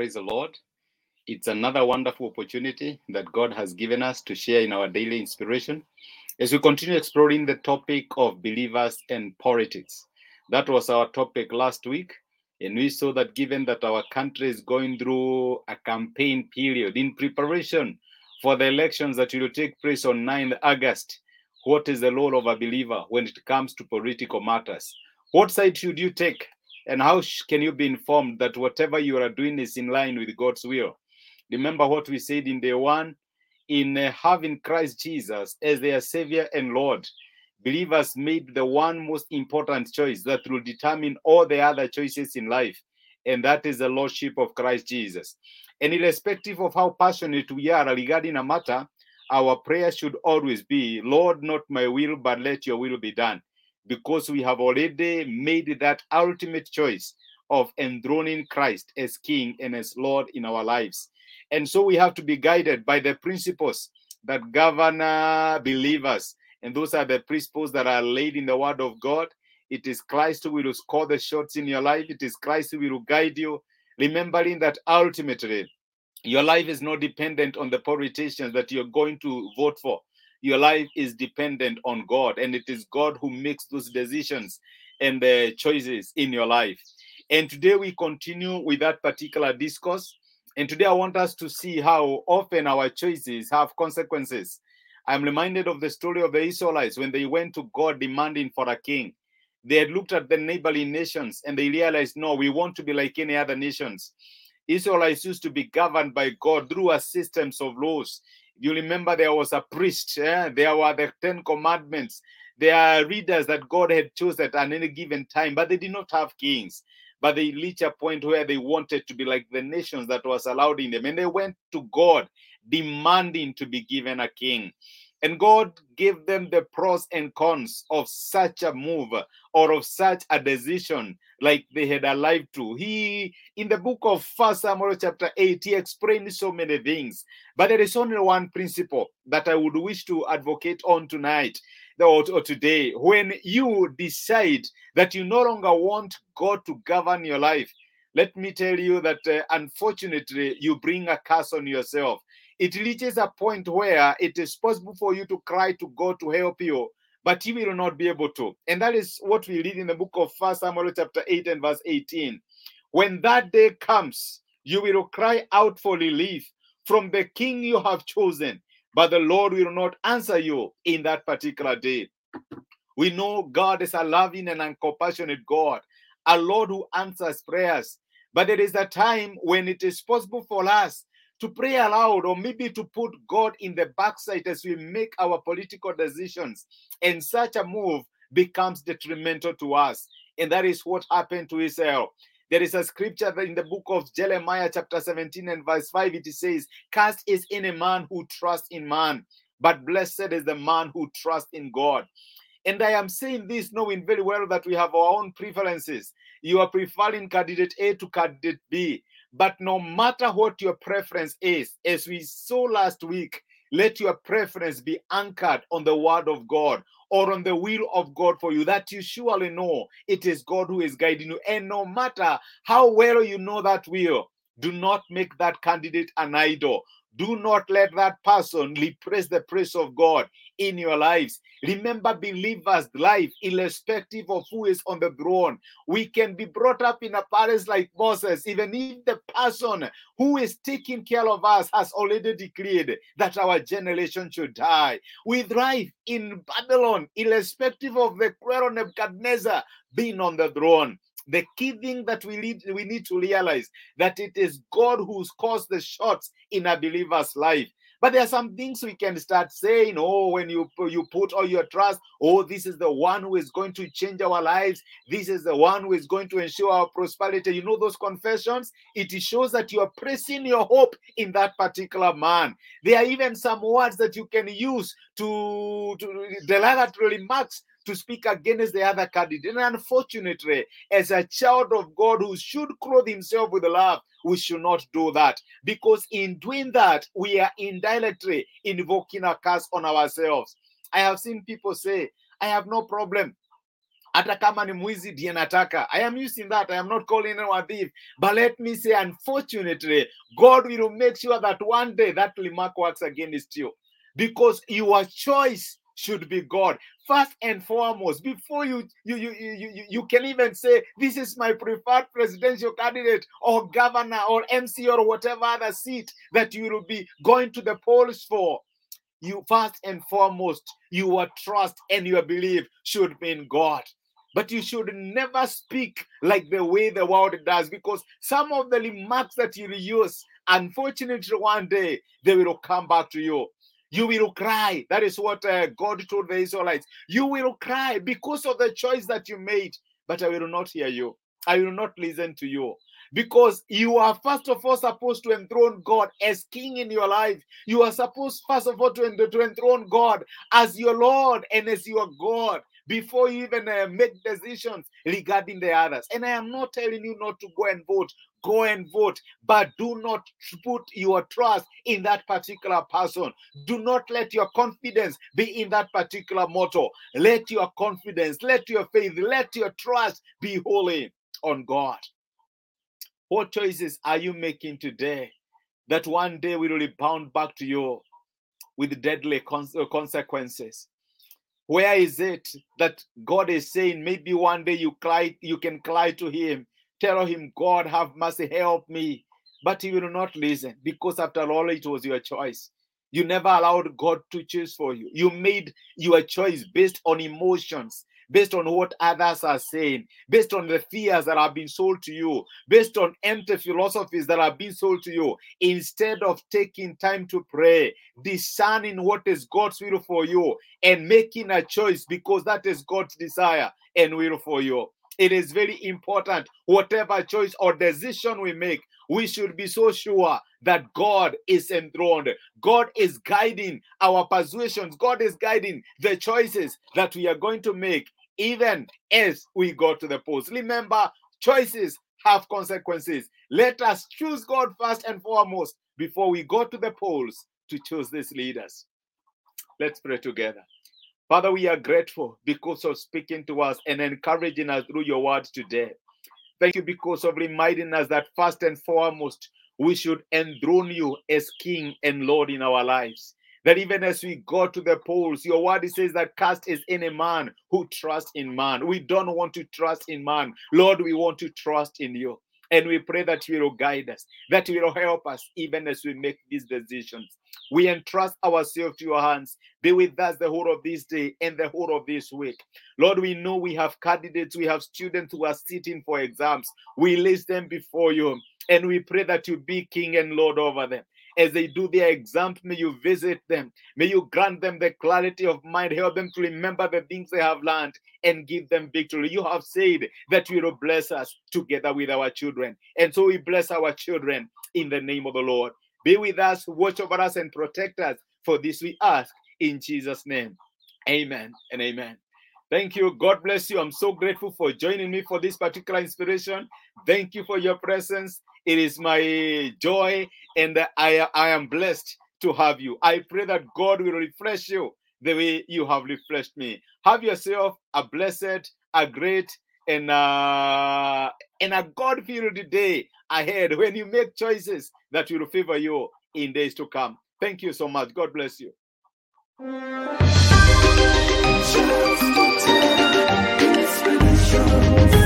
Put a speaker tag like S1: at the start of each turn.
S1: praise the Lord. It's another wonderful opportunity that God has given us to share in our daily inspiration as we continue exploring the topic of believers and politics. That was our topic last week. And we saw that given that our country is going through a campaign period in preparation for the elections that will take place on 9th August, what is the role of a believer when it comes to political matters? What side should you take? And how can you be informed that whatever you are doing is in line with God's will? Remember what we said in day one in uh, having Christ Jesus as their Savior and Lord. Believers made the one most important choice that will determine all the other choices in life, and that is the Lordship of Christ Jesus. And irrespective of how passionate we are regarding a matter, our prayer should always be, Lord, not my will, but let your will be done because we have already made that ultimate choice of enthroning Christ as King and as Lord in our lives. And so we have to be guided by the principles that govern uh, believers. And those are the principles that are laid in the Word of God. It is Christ who will score the shots in your life, it is Christ who will guide you, remembering that ultimately your life is not dependent on the politicians that you're going to vote for your life is dependent on God, and it is God who makes those decisions and the choices in your life. And today we continue with that particular discourse. And today I want us to see how often our choices have consequences. I'm reminded of the story of the Israelites when they went to God demanding for a king. They had looked at the neighboring nations and they realized, no, we want to be like any other nations. Israelites used to be governed by God through a systems of laws you remember there was a priest, eh? there were the Ten Commandments. There are readers that God had chosen at any given time, but they did not have kings. But they reached a point where they wanted to be like the nations that was allowed in them. And they went to God demanding to be given a king. And God gave them the pros and cons of such a move or of such a decision, like they had alive to. He, in the book of First Samuel, chapter 8, he explained so many things. But there is only one principle that I would wish to advocate on tonight or, or today. When you decide that you no longer want God to govern your life, let me tell you that uh, unfortunately, you bring a curse on yourself it reaches a point where it is possible for you to cry to God to help you, but he will not be able to. And that is what we read in the book of First Samuel chapter 8 and verse 18. When that day comes, you will cry out for relief from the king you have chosen, but the Lord will not answer you in that particular day. We know God is a loving and uncompassionate God, a Lord who answers prayers. But there is a time when it is possible for us to pray aloud or maybe to put God in the backside as we make our political decisions. And such a move becomes detrimental to us. And that is what happened to Israel. There is a scripture in the book of Jeremiah, chapter 17 and verse 5. It says, Cast is in a man who trusts in man, but blessed is the man who trusts in God. And I am saying this knowing very well that we have our own preferences. You are preferring candidate A to candidate B. But no matter what your preference is, as we saw last week, let your preference be anchored on the word of God or on the will of God for you, that you surely know it is God who is guiding you. And no matter how well you know that will, do not make that candidate an idol. Do not let that person repress the praise of God in your lives. Remember, believers' life, irrespective of who is on the throne. We can be brought up in a palace like Moses, even if the person who is taking care of us has already declared that our generation should die. We thrive in Babylon, irrespective of the cruel Nebuchadnezzar being on the throne the key thing that we need we need to realize that it is god who's caused the shots in a believer's life. But there are some things we can start saying oh when you you put all your trust oh this is the one who is going to change our lives. This is the one who is going to ensure our prosperity. You know those confessions? It shows that you are placing your hope in that particular man. There are even some words that you can use to to derogatory remarks to speak against the other candidate. And unfortunately, as a child of God who should clothe himself with love, we should not do that. Because in doing that, we are indirectly invoking a curse on ourselves. I have seen people say, I have no problem hata kama ni mwizi ndiye nataka i am using that i am not calling anyone a thief but let me say unfortunately god will make sure that one day that remark works against you because your choice should be god first and foremost before you you you you, you, can even say this is my preferred presidential candidate or governor or mc or whatever other seat that you will be going to the polls for. You first and foremost your trust and your belief should be in god. But you should never speak like the way the world does because some of the remarks that you use unfortunately one day they will come back to you you will cry that is what uh, god told the israelites you will cry because of the choice that you made but i will not hear you i will not listen to you because you are first of all supposed to enthrone God as king in your life. You are supposed first of all to, enthrone God as your Lord and as your God before you even uh, make decisions regarding the others. And I am not telling you not to go and vote. Go and vote, but do not put your trust in that particular person. Do not let your confidence be in that particular motto. Let your confidence, let your faith, let your trust be wholly on God. What choices are you making today that one day will rebound back to you with deadly uh, consequences? Where is it that God is saying maybe one day you cry, you can cry to Him, tell Him, God, have mercy, help me. But He will not listen because after all, it was your choice. You never allowed God to choose for you. You made your choice based on emotions, based on what others are saying, based on the fears that have been sold to you, based on empty philosophies that have been sold to you, instead of taking time to pray, discerning what is God's will for you, and making a choice because that is God's desire and will for you. It is very important, whatever choice or decision we make, we should be so sure that God is enthroned. God is guiding our persuasions. God is guiding the choices that we are going to make even as we go to the polls. Remember, choices have consequences. Let us choose God first and foremost before we go to the polls to choose these leaders. Let's pray together. Father, we are grateful because of speaking to us and encouraging us through your word today. Thank you because of reminding us that first and foremost, we should enthrone you as King and Lord in our lives that even as we go to the polls, your word says that cast is in a man who trusts in man. We don't want to trust in man. Lord, we want to trust in you. And we pray that you will guide us, that you will help us even as we make these decisions. We entrust ourselves to your hands. Be with us the whole of this day and the whole of this week. Lord, we know we have candidates, we have students who are sitting for exams. We list them before you and we pray that you be King and Lord over them as they do their exam, May you visit them. May you grant them the clarity of mind. Help them to remember the things they have learned and give them victory. You have said that you will bless us together with our children. And so we bless our children in the name of the Lord. Be with us, watch over us, and protect us. For this we ask in Jesus' name. Amen and amen. Thank you. God bless you. I'm so grateful for joining me for this particular inspiration. Thank you for your presence. It is my joy, and I, I am blessed to have you. I pray that God will refresh you the way you have refreshed me. Have yourself a blessed, a great, and uh, and a God-filled day ahead when you make choices that will favor you in days to come. Thank you so much. God bless you. Just